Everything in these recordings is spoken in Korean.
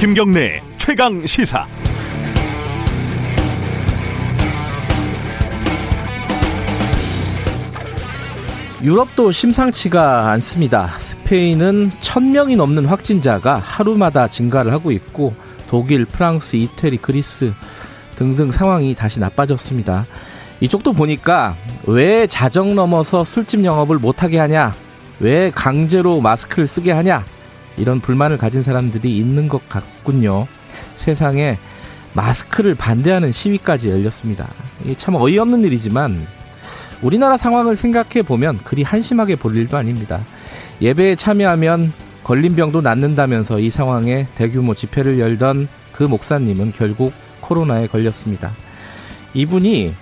김경래 최강 시사. 유럽도 심상치가 않습니다. 스페인은 1000명이 넘는 확진자가 하루마다 증가를 하고 있고 독일, 프랑스, 이태리, 그리스 등등 상황이 다시 나빠졌습니다. 이쪽도 보니까 왜 자정 넘어서 술집 영업을 못하게 하냐? 왜 강제로 마스크를 쓰게 하냐? 이런 불만을 가진 사람들이 있는 것 같군요. 세상에 마스크를 반대하는 시위까지 열렸습니다. 참 어이없는 일이지만 우리나라 상황을 생각해 보면 그리 한심하게 볼 일도 아닙니다. 예배에 참여하면 걸린 병도 낫는다면서 이 상황에 대규모 집회를 열던 그 목사님은 결국 코로나에 걸렸습니다. 이분이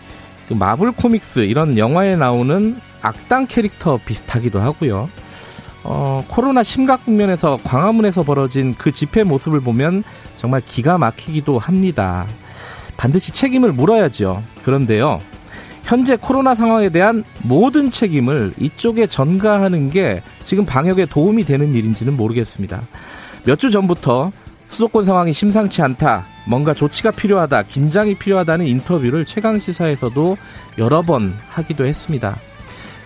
그 마블 코믹스 이런 영화에 나오는 악당 캐릭터 비슷하기도 하고요. 어, 코로나 심각 국면에서 광화문에서 벌어진 그 집회 모습을 보면 정말 기가 막히기도 합니다. 반드시 책임을 물어야죠. 그런데요. 현재 코로나 상황에 대한 모든 책임을 이쪽에 전가하는 게 지금 방역에 도움이 되는 일인지는 모르겠습니다. 몇 주 전부터 수도권 상황이 심상치 않다. 뭔가 조치가 필요하다. 긴장이 필요하다는 인터뷰를 최강 시사에서도 여러 번 하기도 했습니다.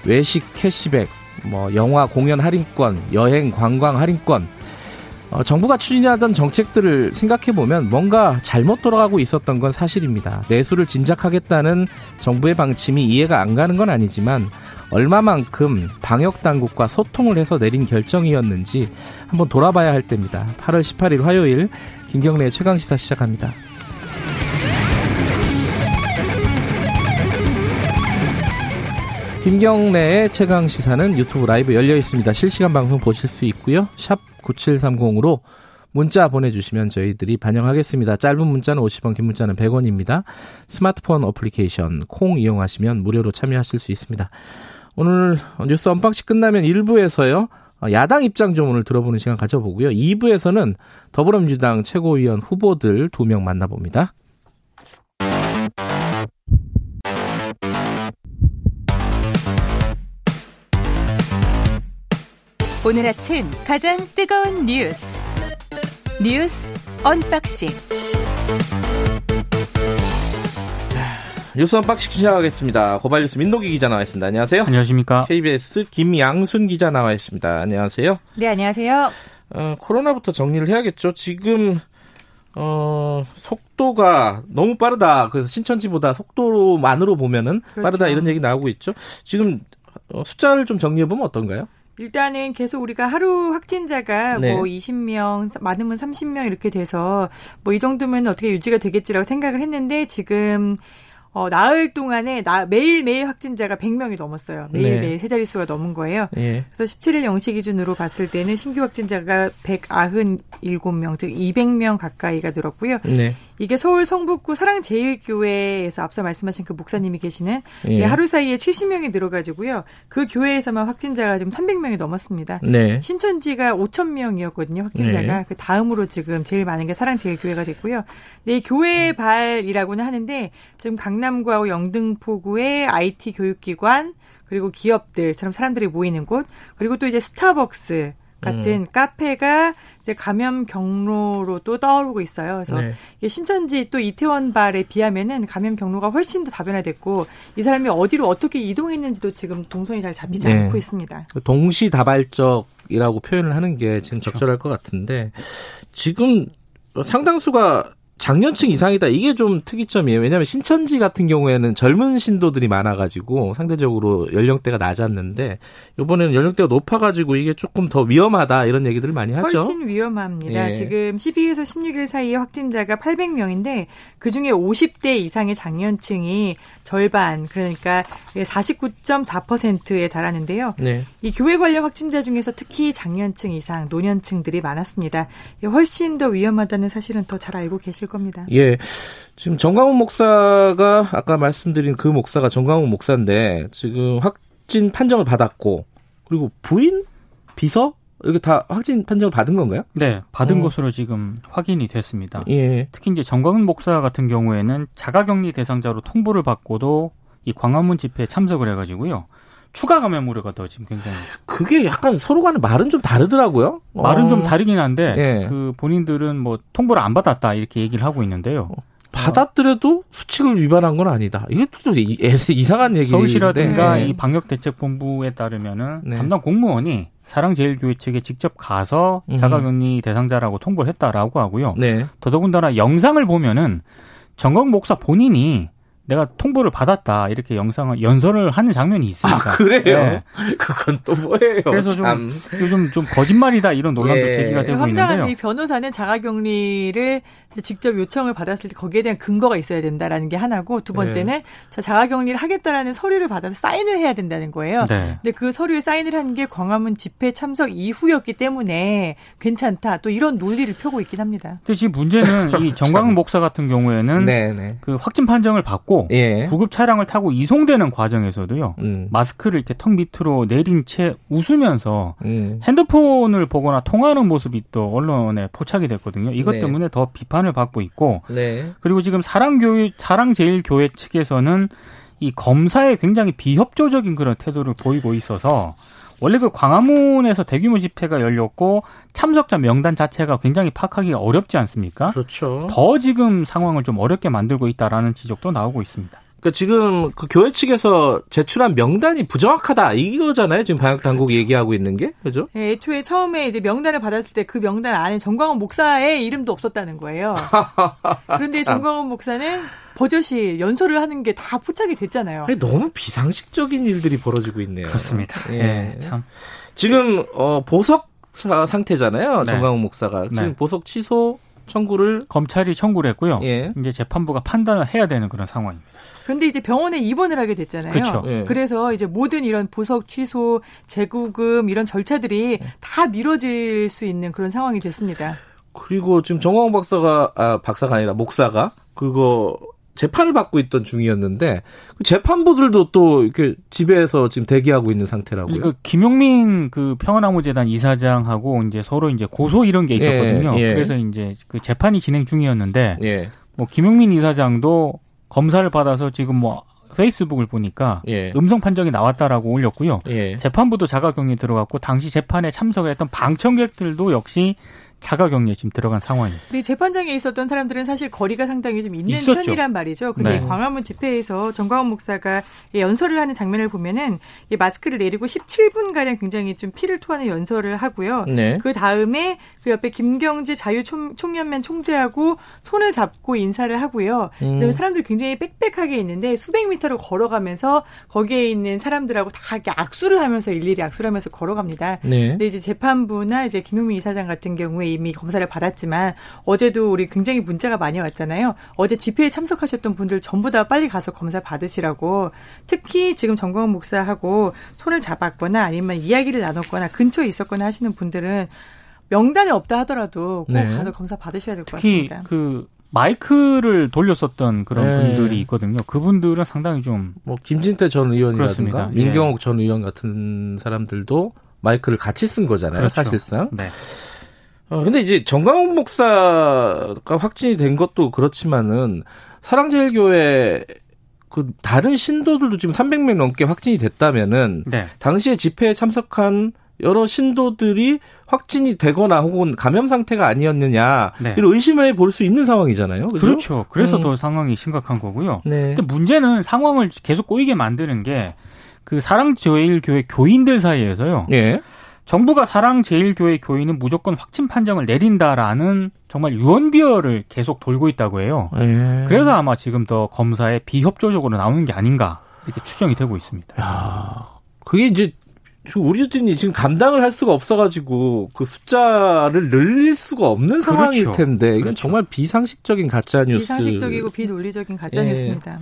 외식 캐시백, 뭐 영화 공연 할인권, 여행 관광 할인권, 어, 정부가 추진하던 정책들을 생각해 보면 뭔가 잘못 돌아가고 있었던 건 사실입니다. 내수를 진작하겠다는 정부의 방침이 이해가 안 가는 건 아니지만 얼마만큼 방역 당국과 소통을 해서 내린 결정이었는지 한번 돌아봐야 할 때입니다. 8월 18일 화요일 김경래의 최강 시사 시작합니다. 김경래의 최강 시사는 유튜브 라이브 열려 있습니다. 실시간 방송 보실 수 있고요. 샵 9730으로 문자 보내주시면 저희들이 반영하겠습니다. 짧은 문자는 50원, 긴 문자는 100원입니다. 스마트폰 어플리케이션 콩 이용하시면 무료로 참여하실 수 있습니다. 오늘 뉴스 unboxing 끝나면 1부에서요. 야당 입장 좀 오늘 들어보는 시간 가져보고요. 2부에서는 더불어민주당 최고위원 후보들 두 명 만나봅니다. 오늘 아침 가장 뜨거운 뉴스 뉴스 unboxing 뉴스 unboxing 시작하겠습니다. 고발 뉴스 민동기 기자 나와 있습니다. 안녕하세요. 안녕하십니까. KBS 김양순 기자 나와 있습니다. 안녕하세요. 네, 안녕하세요. 어, 코로나부터 정리를 해야겠죠. 지금 어, 속도가 너무 빠르다. 그래서 신천지보다 속도만으로 보면은 그렇죠. 빠르다 이런 얘기 나오고 있죠. 지금 어, 숫자를 좀 정리해 보면 어떤가요? 일단은 계속 우리가 하루 확진자가 네. 뭐 20명, 많으면 30명 이렇게 돼서 뭐 이 정도면 어떻게 유지가 되겠지라고 생각을 했는데 지금 어, 나흘 동안에 나, 매일매일 확진자가 100명이 넘었어요. 매일매일 네. 세 자릿수가 넘은 거예요. 네. 그래서 17일 0시 기준으로 봤을 때는 신규 확진자가 197명, 즉 200명 가까이가 늘었고요. 네. 이게 서울 성북구 사랑제일교회에서 앞서 말씀하신 그 목사님이 계시는 예. 하루 사이에 70명이 늘어가지고요. 그 교회에서만 확진자가 지금 300명이 넘었습니다. 네. 신천지가 5천 명이었거든요. 확진자가 네. 그 다음으로 지금 제일 많은 게 사랑제일교회가 됐고요. 네, 교회 발이라고는 하는데 지금 강남구하고 영등포구의 IT 교육기관 그리고 기업들처럼 사람들이 모이는 곳 그리고 또 이제 스타벅스 같은 음. 카페가 이제 감염 경로로 또 떠오르고 있어요. 그래서 네. 이게 신천지 또 이태원 발에 비하면은 감염 경로가 훨씬 더 다변화됐고 이 사람이 어디로 어떻게 이동했는지도 지금 동선이 잘 잡히지 네. 않고 있습니다. 동시다발적이라고 표현을 하는 게 지금 그렇죠. 적절할 것 같은데 지금 상당수가 장년층 이상이다. 이게 좀 특이점이에요. 왜냐하면 신천지 같은 경우에는 젊은 신도들이 많아가지고 상대적으로 연령대가 낮았는데 이번에는 연령대가 높아가지고 이게 조금 더 위험하다 이런 얘기들을 많이 하죠. 훨씬 위험합니다. 예. 지금 12에서 16일 사이에 확진자가 800명인데 그 중에 50대 이상의 장년층이 절반 그러니까 49.4%에 달하는데요. 네. 이 교회 관련 확진자 중에서 특히 장년층 이상 노년층들이 많았습니다. 훨씬 더 위험하다는 사실은 더 잘 알고 계실 겁니다. 예. 지금 정강훈 목사가 아까 말씀드린 그 목사가 정강훈 목사인데 지금 확진 판정을 받았고 그리고 부인 비서 이렇게 다 확진 판정을 받은 건가요? 네, 받은 어. 것으로 지금 확인이 됐습니다. 예. 특히 이제 정광훈 목사 같은 경우에는 자가격리 대상자로 통보를 받고도 이 광화문 집회에 참석을 해가지고요. 추가 감염 우려가 더 지금 굉장히 그게 약간 서로 간에 말은 좀 다르더라고요. 말은 어. 좀 다르긴 한데 예. 그 본인들은 뭐 통보를 안 받았다 이렇게 얘기를 하고 있는데요. 받았더라도 수칙을 위반한 건 아니다. 이게 또 이상한 얘기인데. 서울시라든가 네. 이 방역대책본부에 따르면은 네. 담당 공무원이 사랑제일교회 측에 직접 가서 음. 자가격리 대상자라고 통보를 했다라고 하고요. 네. 더더군다나 영상을 보면은 정광 목사 본인이 내가 통보를 받았다 이렇게 영상을 연설을 하는 장면이 있습니다. 아, 그래요? 네. 그건 또 뭐예요? 그래서 참. 좀 요즘 좀 거짓말이다 이런 논란도 예. 제기가 되고 있는데요. 이 변호사는 자가격리를 직접 요청을 받았을 때 거기에 대한 근거가 있어야 된다라는 게 하나고 두 번째는 네. 자 자가격리를 하겠다라는 서류를 받아서 사인을 해야 된다는 거예요. 네. 근데 그 서류에 사인을 한 게 광화문 집회 참석 이후였기 때문에 괜찮다. 또 이런 논리를 펴고 있긴 합니다. 근데 지금 문제는 이 정광 목사 같은 경우에는 네, 네. 그 확진 판정을 받고 예. 구급 차량을 타고 이송되는 과정에서도요. 음. 마스크를 이렇게 턱 밑으로 내린 채 웃으면서 음. 핸드폰을 보거나 통화하는 모습이 또 언론에 포착이 됐거든요. 이것 네. 때문에 더 비판 비판을 받고 있고 네. 그리고 지금 사랑교회 사랑제일교회 측에서는 이 검사에 굉장히 비협조적인 그런 태도를 보이고 있어서 원래 그 광화문에서 대규모 집회가 열렸고 참석자 명단 자체가 굉장히 파악하기가 어렵지 않습니까? 그렇죠. 더 지금 상황을 좀 어렵게 만들고 있다라는 지적도 나오고 있습니다. 그러니까 지금 그 교회 측에서 제출한 명단이 부정확하다 이거잖아요. 지금 방역 당국이 그렇죠. 얘기하고 있는 게 그죠? 네, 애초에 처음에 이제 명단을 받았을 때 그 명단 안에 정광훈 목사의 이름도 없었다는 거예요. 그런데 정광훈 목사는 버젓이 연설을 하는 게 다 포착이 됐잖아요. 아니, 너무 비상식적인 일들이 벌어지고 있네요. 그렇습니다. 예, 네, 참 지금 어, 보석 상태잖아요. 네. 정광훈 목사가 지금 네. 보석 취소 청구를 검찰이 청구를 했고요. 예. 이제 재판부가 판단을 해야 되는 그런 상황입니다. 그런데 이제 병원에 입원을 하게 됐잖아요. 그렇죠. 예. 그래서 이제 모든 이런 보석 취소, 재구금 이런 절차들이 다 미뤄질 수 있는 그런 상황이 됐습니다. 그리고 지금 정광 박사가 아 박사가 아니라 목사가 그거 재판을 받고 있던 중이었는데 그 재판부들도 또 이렇게 집에서 지금 대기하고 있는 상태라고요. 그 김용민 그 평화나무재단 이사장하고 이제 서로 이제 고소 이런 게 있었거든요. 예, 예. 그래서 이제 그 재판이 진행 중이었는데 예. 뭐 김용민 이사장도 검사를 받아서 지금 뭐 페이스북을 보니까 예. 음성 판정이 나왔다라고 올렸고요. 예. 재판부도 자가격리 들어갔고 당시 재판에 참석을 했던 방청객들도 역시 자가격리에 지금 들어간 상황입니다. 네, 재판장에 있었던 사람들은 사실 거리가 상당히 좀 있는 있었죠. 편이란 말이죠. 근데 네. 광화문 집회에서 정광훈 목사가 연설을 하는 장면을 보면은 마스크를 내리고 17분 가량 굉장히 좀 피를 토하는 연설을 하고요. 네. 그 다음에 그 옆에 김경재 자유총연맹 총재하고 손을 잡고 인사를 하고요. 음. 그다음에 사람들이 굉장히 빽빽하게 있는데 수백 미터를 걸어가면서 거기에 있는 사람들하고 다 이렇게 악수를 하면서 일일이 악수를 하면서 걸어갑니다. 네. 근데 이제 재판부나 이제 김용민 이사장 같은 경우에 이미 검사를 받았지만 어제도 우리 굉장히 문자가 많이 왔잖아요. 어제 집회에 참석하셨던 분들 전부 다 빨리 가서 검사 받으시라고. 특히 지금 정광훈 목사하고 손을 잡았거나 아니면 이야기를 나눴거나 근처에 있었거나 하시는 분들은 명단에 없다 하더라도 꼭 네. 가서 검사 받으셔야 될 것 같습니다. 특히 그 마이크를 돌렸었던 그런 네. 분들이 있거든요. 그분들은 상당히 좀 뭐 김진태 전 의원이라든가 예. 민경욱 예. 전 의원 같은 사람들도 마이크를 같이 쓴 거잖아요. 그렇죠. 사실상. 네. 어, 근데 이제 정광훈 목사가 확진이 된 것도 그렇지만은 사랑제일교회 그 다른 신도들도 지금 300명 넘게 확진이 됐다면은 네. 당시에 집회에 참석한 여러 신도들이 확진이 되거나 혹은 감염 상태가 아니었느냐 네. 이런 의심을 볼 수 있는 상황이잖아요. 그죠? 그렇죠 그래서 음. 더 상황이 심각한 거고요. 네. 근데 문제는 상황을 계속 꼬이게 만드는 게 그 사랑제일교회 교인들 사이에서요. 예. 정부가 사랑제일교회 교인은 무조건 확진 판정을 내린다라는 정말 유언비어를 계속 돌고 있다고 해요. 예. 그래서 아마 지금 더 검사에 비협조적으로 나오는 게 아닌가 이렇게 추정이 되고 있습니다. 야, 그게 이제 우리들이 지금 감당을 할 수가 없어가지고 그 숫자를 늘릴 수가 없는 상황일 그렇죠. 텐데 이건 그렇죠. 정말 비상식적인 가짜 뉴스. 비상식적이고 비논리적인 가짜 예. 뉴스입니다.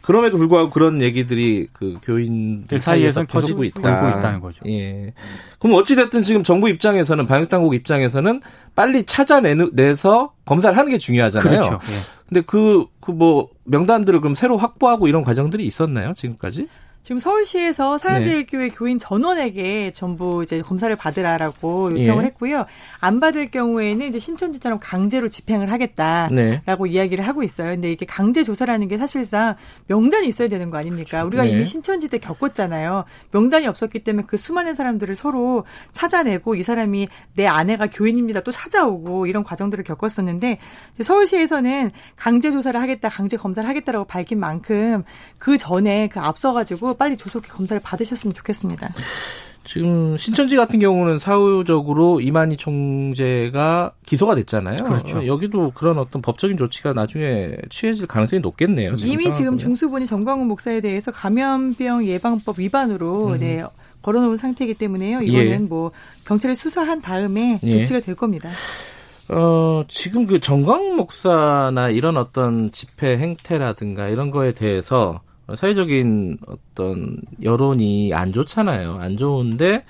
그럼에도 불구하고 그런 얘기들이 그 교인들 사이에서 퍼지고 있다. 있다는 거죠. 예. 그럼 어찌 됐든 지금 정부 입장에서는 방역 당국 입장에서는 빨리 찾아내서 검사를 하는 게 중요하잖아요. 그렇죠. 예. 근데 그 그 뭐 명단들을 그럼 새로 확보하고 이런 과정들이 있었나요 지금까지? 지금 서울시에서 사랑제일교회 네. 교인 전원에게 전부 이제 검사를 받으라라고 요청을 예. 했고요. 안 받을 경우에는 이제 신천지처럼 강제로 집행을 하겠다라고 네. 이야기를 하고 있어요. 근데 이게 강제 조사라는 게 사실상 명단이 있어야 되는 거 아닙니까? 우리가 네. 이미 신천지 때 겪었잖아요. 명단이 없었기 때문에 그 수많은 사람들을 서로 찾아내고 이 사람이 내 아내가 교인입니다 또 찾아오고 이런 과정들을 겪었었는데 서울시에서는 강제 조사를 하겠다, 강제 검사를 하겠다라고 밝힌 만큼 그 전에 그 앞서가지고 빨리 조속히 검사를 받으셨으면 좋겠습니다. 지금 신천지 같은 경우는 사후적으로 이만희 총재가 기소가 됐잖아요. 그렇죠. 여기도 그런 어떤 법적인 조치가 나중에 취해질 가능성이 높겠네요. 지금 이미 지금 중수본이 정광훈 목사에 대해서 감염병 예방법 위반으로 음. 네, 걸어놓은 상태이기 때문에요. 이거는 예. 뭐 경찰에 수사한 다음에 예. 조치가 될 겁니다. 어, 지금 그 정광훈 목사나 이런 어떤 집회 행태라든가 이런 거에 대해서 사회적인 어떤 여론이 안 좋잖아요. 안 좋은데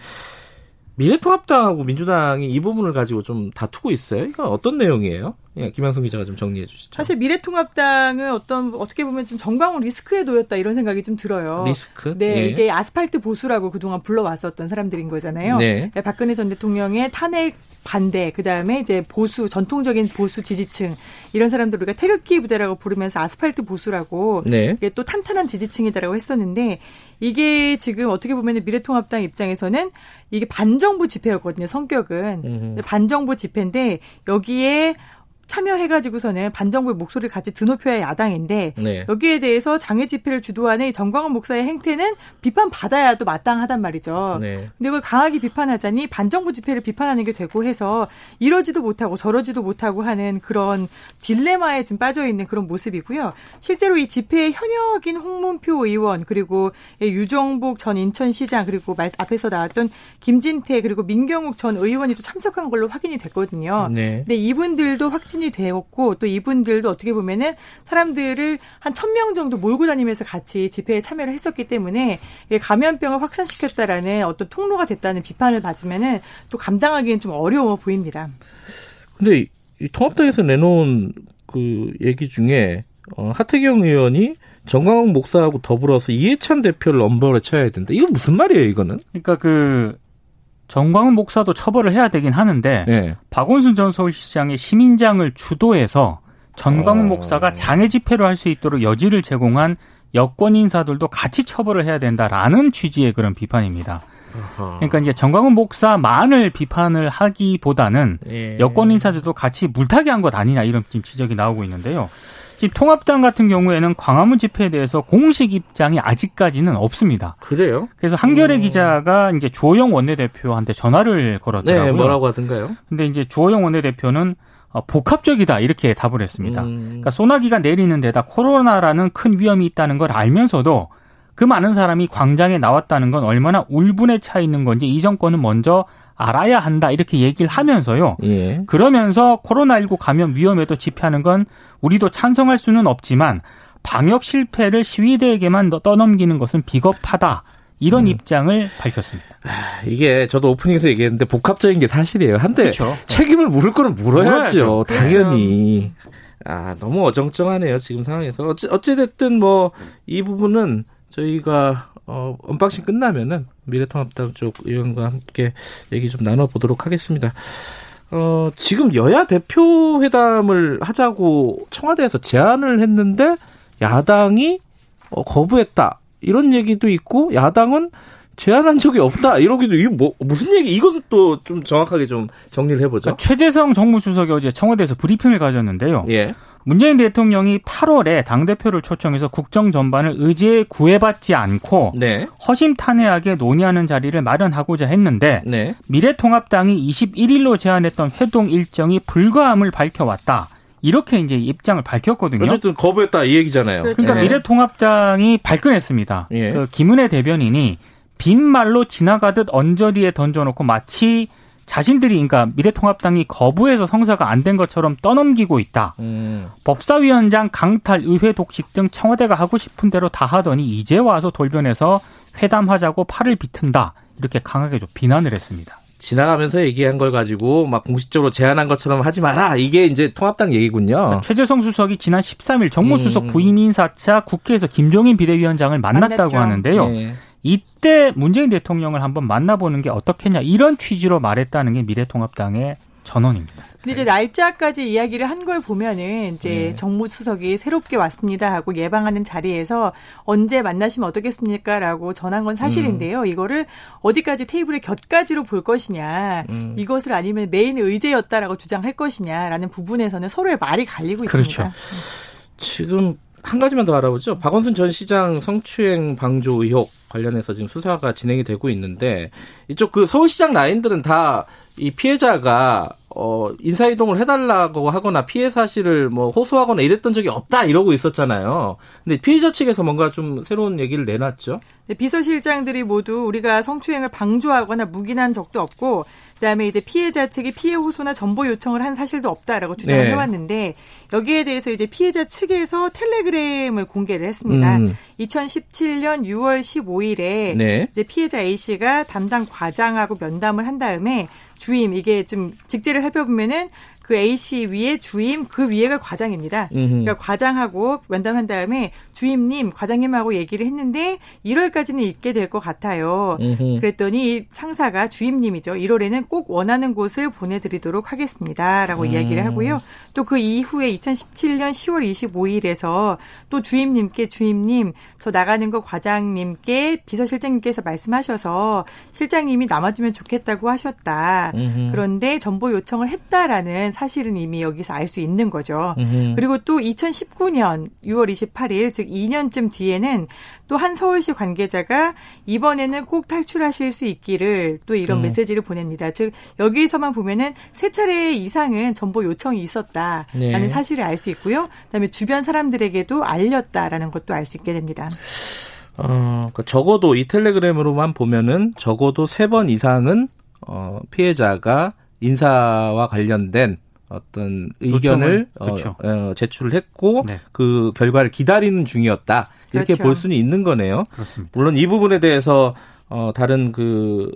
미래통합당하고 민주당이 이 부분을 가지고 좀 다투고 있어요. 이거 어떤 내용이에요? 예, 김양성 기자가 좀 정리해 주시죠. 사실 미래통합당은 어떤 어떻게 보면 지금 정광훈 리스크에 놓였다 이런 생각이 좀 들어요. 리스크? 네, 예. 이게 아스팔트 보수라고 그동안 불러왔었던 사람들인 거잖아요. 네. 네. 박근혜 전 대통령의 탄핵 반대, 그 다음에 이제 보수, 전통적인 보수 지지층, 이런 사람들 우리가 태극기 부대라고 부르면서 아스팔트 보수라고, 네. 이게 또 탄탄한 지지층이다라고 했었는데, 이게 지금 어떻게 보면 미래통합당 입장에서는 이게 반정부 집회였거든요, 성격은. 음. 반정부 집회인데, 여기에 참여해가지고서는 반정부의 목소리를 같이 드높여야 야당인데 네. 여기에 대해서 장애 집회를 주도하는 정광훈 목사의 행태는 비판 받아야 또 마땅하단 말이죠. 네. 근데 그걸 강하게 비판하자니 반정부 집회를 비판하는 게 되고 해서 이러지도 못하고 저러지도 못하고 하는 그런 딜레마에 지금 빠져 있는 그런 모습이고요. 실제로 이 집회의 현역인 홍문표 의원 그리고 유정복 전 인천시장 그리고 앞에서 나왔던 김진태 그리고 민경욱 전 의원이 또 참석한 걸로 확인이 됐거든요. 네. 근데 이분들도 확진 확진이 되었고 또 이분들도 어떻게 보면은 사람들을 한 천 명 정도 몰고 다니면서 같이 집회에 참여를 했었기 때문에 감염병을 확산시켰다라는 어떤 통로가 됐다는 비판을 받으면은 또 감당하기는 좀 어려워 보입니다. 근데 이 통합당에서 내놓은 그 얘기 중에 어, 하태경 의원이 정광훈 목사하고 더불어서 이해찬 대표를 엄벌에 쳐야 된다. 이건 무슨 말이에요, 이거는? 그러니까 그 정광훈 목사도 처벌을 해야 되긴 하는데 네. 박원순 전 서울시장의 시민장을 주도해서 전광훈 어... 목사가 장애 집회를 할 수 있도록 여지를 제공한 여권 인사들도 같이 처벌을 해야 된다라는 취지의 그런 비판입니다. 그러니까 이제 정광훈 목사만을 비판을 하기보다는 예. 여권 인사들도 같이 물타기 한 것 아니냐 이런 지적이 나오고 있는데요. 지금 통합당 같은 경우에는 광화문 집회에 대해서 공식 입장이 아직까지는 없습니다. 그래요? 그래서 한겨레 음. 기자가 이제 주호영 원내대표한테 전화를 걸었더라고요. 네, 뭐라고 하던가요? 근데 이제 주호영 원내대표는 어, 복합적이다 이렇게 답을 했습니다. 음. 그러니까 소나기가 내리는 데다 코로나라는 큰 위험이 있다는 걸 알면서도 그 많은 사람이 광장에 나왔다는 건 얼마나 울분에 차 있는 건지 이 정권은 먼저 알아야 한다 이렇게 얘기를 하면서요. 예. 그러면서 코로나19 감염 위험에도 집회하는 건 우리도 찬성할 수는 없지만 방역 실패를 시위대에게만 떠넘기는 것은 비겁하다. 이런 음. 입장을 밝혔습니다. 아, 이게 저도 오프닝에서 얘기했는데 복합적인 게 사실이에요. 한데 그렇죠. 책임을 물을 거는 물어야죠. 물어야죠. 당연히. 아, 너무 어정쩡하네요. 지금 상황에서. 어찌, 어찌됐든 뭐, 이 부분은 저희가 어, unboxing 끝나면은 미래통합당 쪽 의원과 함께 얘기 좀 나눠보도록 하겠습니다. 어, 지금 여야 대표 회담을 하자고 청와대에서 제안을 했는데 야당이 어, 거부했다. 이런 얘기도 있고 야당은 제안한 적이 없다. 이러기도 이거 뭐 무슨 얘기? 이건 또 좀 정확하게 좀 정리를 해보죠. 그러니까 최재성 정무수석이 어제 청와대에서 브리핑을 가졌는데요. 예. 문재인 대통령이 8월에 당 대표를 초청해서 국정 전반을 의제에 구애받지 않고 네. 허심탄회하게 논의하는 자리를 마련하고자 했는데 네. 미래통합당이 21일로 제안했던 회동 일정이 불가함을 밝혀왔다. 이렇게 이제 입장을 밝혔거든요. 어쨌든 거부했다 이 얘기잖아요. 그러니까 네. 미래통합당이 발끈했습니다. 예. 그 김은혜 대변인이 빈말로 지나가듯 언저리에 던져놓고 마치 자신들이 그러니까 미래통합당이 거부해서 성사가 안 된 것처럼 떠넘기고 있다. 음. 법사위원장 강탈 의회 독식 등 청와대가 하고 싶은 대로 다 하더니 이제 와서 돌변해서 회담하자고 팔을 비튼다. 이렇게 강하게 좀 비난을 했습니다. 지나가면서 얘기한 걸 가지고 막 공식적으로 제안한 것처럼 하지 마라. 이게 이제 통합당 얘기군요. 최재성 수석이 지난 13일 정무수석 음. 부임 인사차 국회에서 김종인 비대위원장을 만났다고 만났죠. 하는데요. 네. 이때 문재인 대통령을 한번 만나보는 게 어떻겠냐 이런 취지로 말했다는 게 미래통합당의 전원입니다. 근데 이제 날짜까지 이야기를 한 걸 보면은 이제 네. 정무수석이 새롭게 왔습니다 하고 예방하는 자리에서 언제 만나시면 어떻겠습니까라고 전한 건 사실인데요. 음. 이거를 어디까지 테이블의 곁까지로 볼 것이냐, 음. 이것을 아니면 메인 의제였다라고 주장할 것이냐라는 부분에서는 서로의 말이 갈리고 그렇죠. 있습니다. 지금 한 가지만 더 알아보죠. 박원순 전 시장 성추행 방조 의혹 관련해서 지금 수사가 진행이 되고 있는데 이쪽 그 서울시장 라인들은 다 이 피해자가 어, 인사 이동을 해달라고 하거나 피해 사실을 뭐 호소하거나 이랬던 적이 없다 이러고 있었잖아요. 근데 피해자 측에서 뭔가 좀 새로운 얘기를 내놨죠. 네, 비서실장들이 모두 우리가 성추행을 방조하거나 묵인한 적도 없고 그다음에 이제 피해자 측이 피해 호소나 정보 요청을 한 사실도 없다라고 주장을 네. 해왔는데 여기에 대해서 이제 피해자 측에서 텔레그램을 공개를 했습니다. 음. 2017년 6월 15일에 네. 이제 피해자 A 씨가 담당 과장하고 면담을 한 다음에 주임 이게 좀 직제를 살펴보면은 그 A 씨 위에 주임 그 위에가 과장입니다. 음흠. 그러니까 과장하고 면담한 다음에 주임님 과장님하고 얘기를 했는데 1월까지는 있게 될 것 같아요. 음흠. 그랬더니 상사가 주임님이죠. 1월에는 꼭 원하는 곳을 보내드리도록 하겠습니다 라고 음. 이야기를 하고요. 또 그 이후에 2017년 10월 25일에서 또 주임님께 주임님 저 나가는 거 과장님께 비서실장님께서 말씀하셔서 실장님이 남아주면 좋겠다고 하셨다. 음흠. 그런데 정보 요청을 했다라는 사실은 이미 여기서 알 수 있는 거죠. 음흠. 그리고 또 2019년 6월 28일 즉 2년쯤 뒤에는 또 한 서울시 관계자가 이번에는 꼭 탈출하실 수 있기를 또 이런 음. 메시지를 보냅니다. 즉 여기서만 보면은 세 차례 이상은 정보 요청이 있었다라는 네. 사실을 알 수 있고요. 그다음에 주변 사람들에게도 알렸다라는 것도 알 수 있게 됩니다. 어, 그러니까 적어도 이 텔레그램으로만 보면은 적어도 세 번 이상은 어, 피해자가 인사와 관련된 어떤 의견을 그렇죠. 어, 어, 제출을 했고 네. 그 결과를 기다리는 중이었다 이렇게 그렇죠. 볼 수는 있는 거네요. 그렇습니다. 물론 이 부분에 대해서 어, 다른 그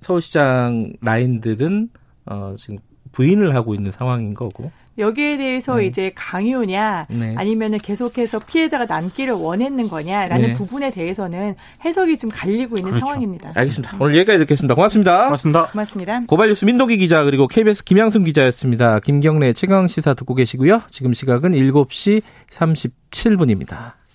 서울시장 라인들은 어, 지금 부인을 하고 있는 상황인 거고. 여기에 대해서 네. 이제 강요냐 네. 아니면은 계속해서 피해자가 남기를 원했는 거냐라는 네. 부분에 대해서는 해석이 좀 갈리고 있는 그렇죠. 상황입니다. 알겠습니다. 오늘 여기까지 듣겠습니다. 고맙습니다. 고맙습니다. 고맙습니다. 고발뉴스 민동기 기자 그리고 KBS 김양순 기자였습니다. 김경래 최강 시사 듣고 계시고요. 지금 시각은 7시 37분입니다.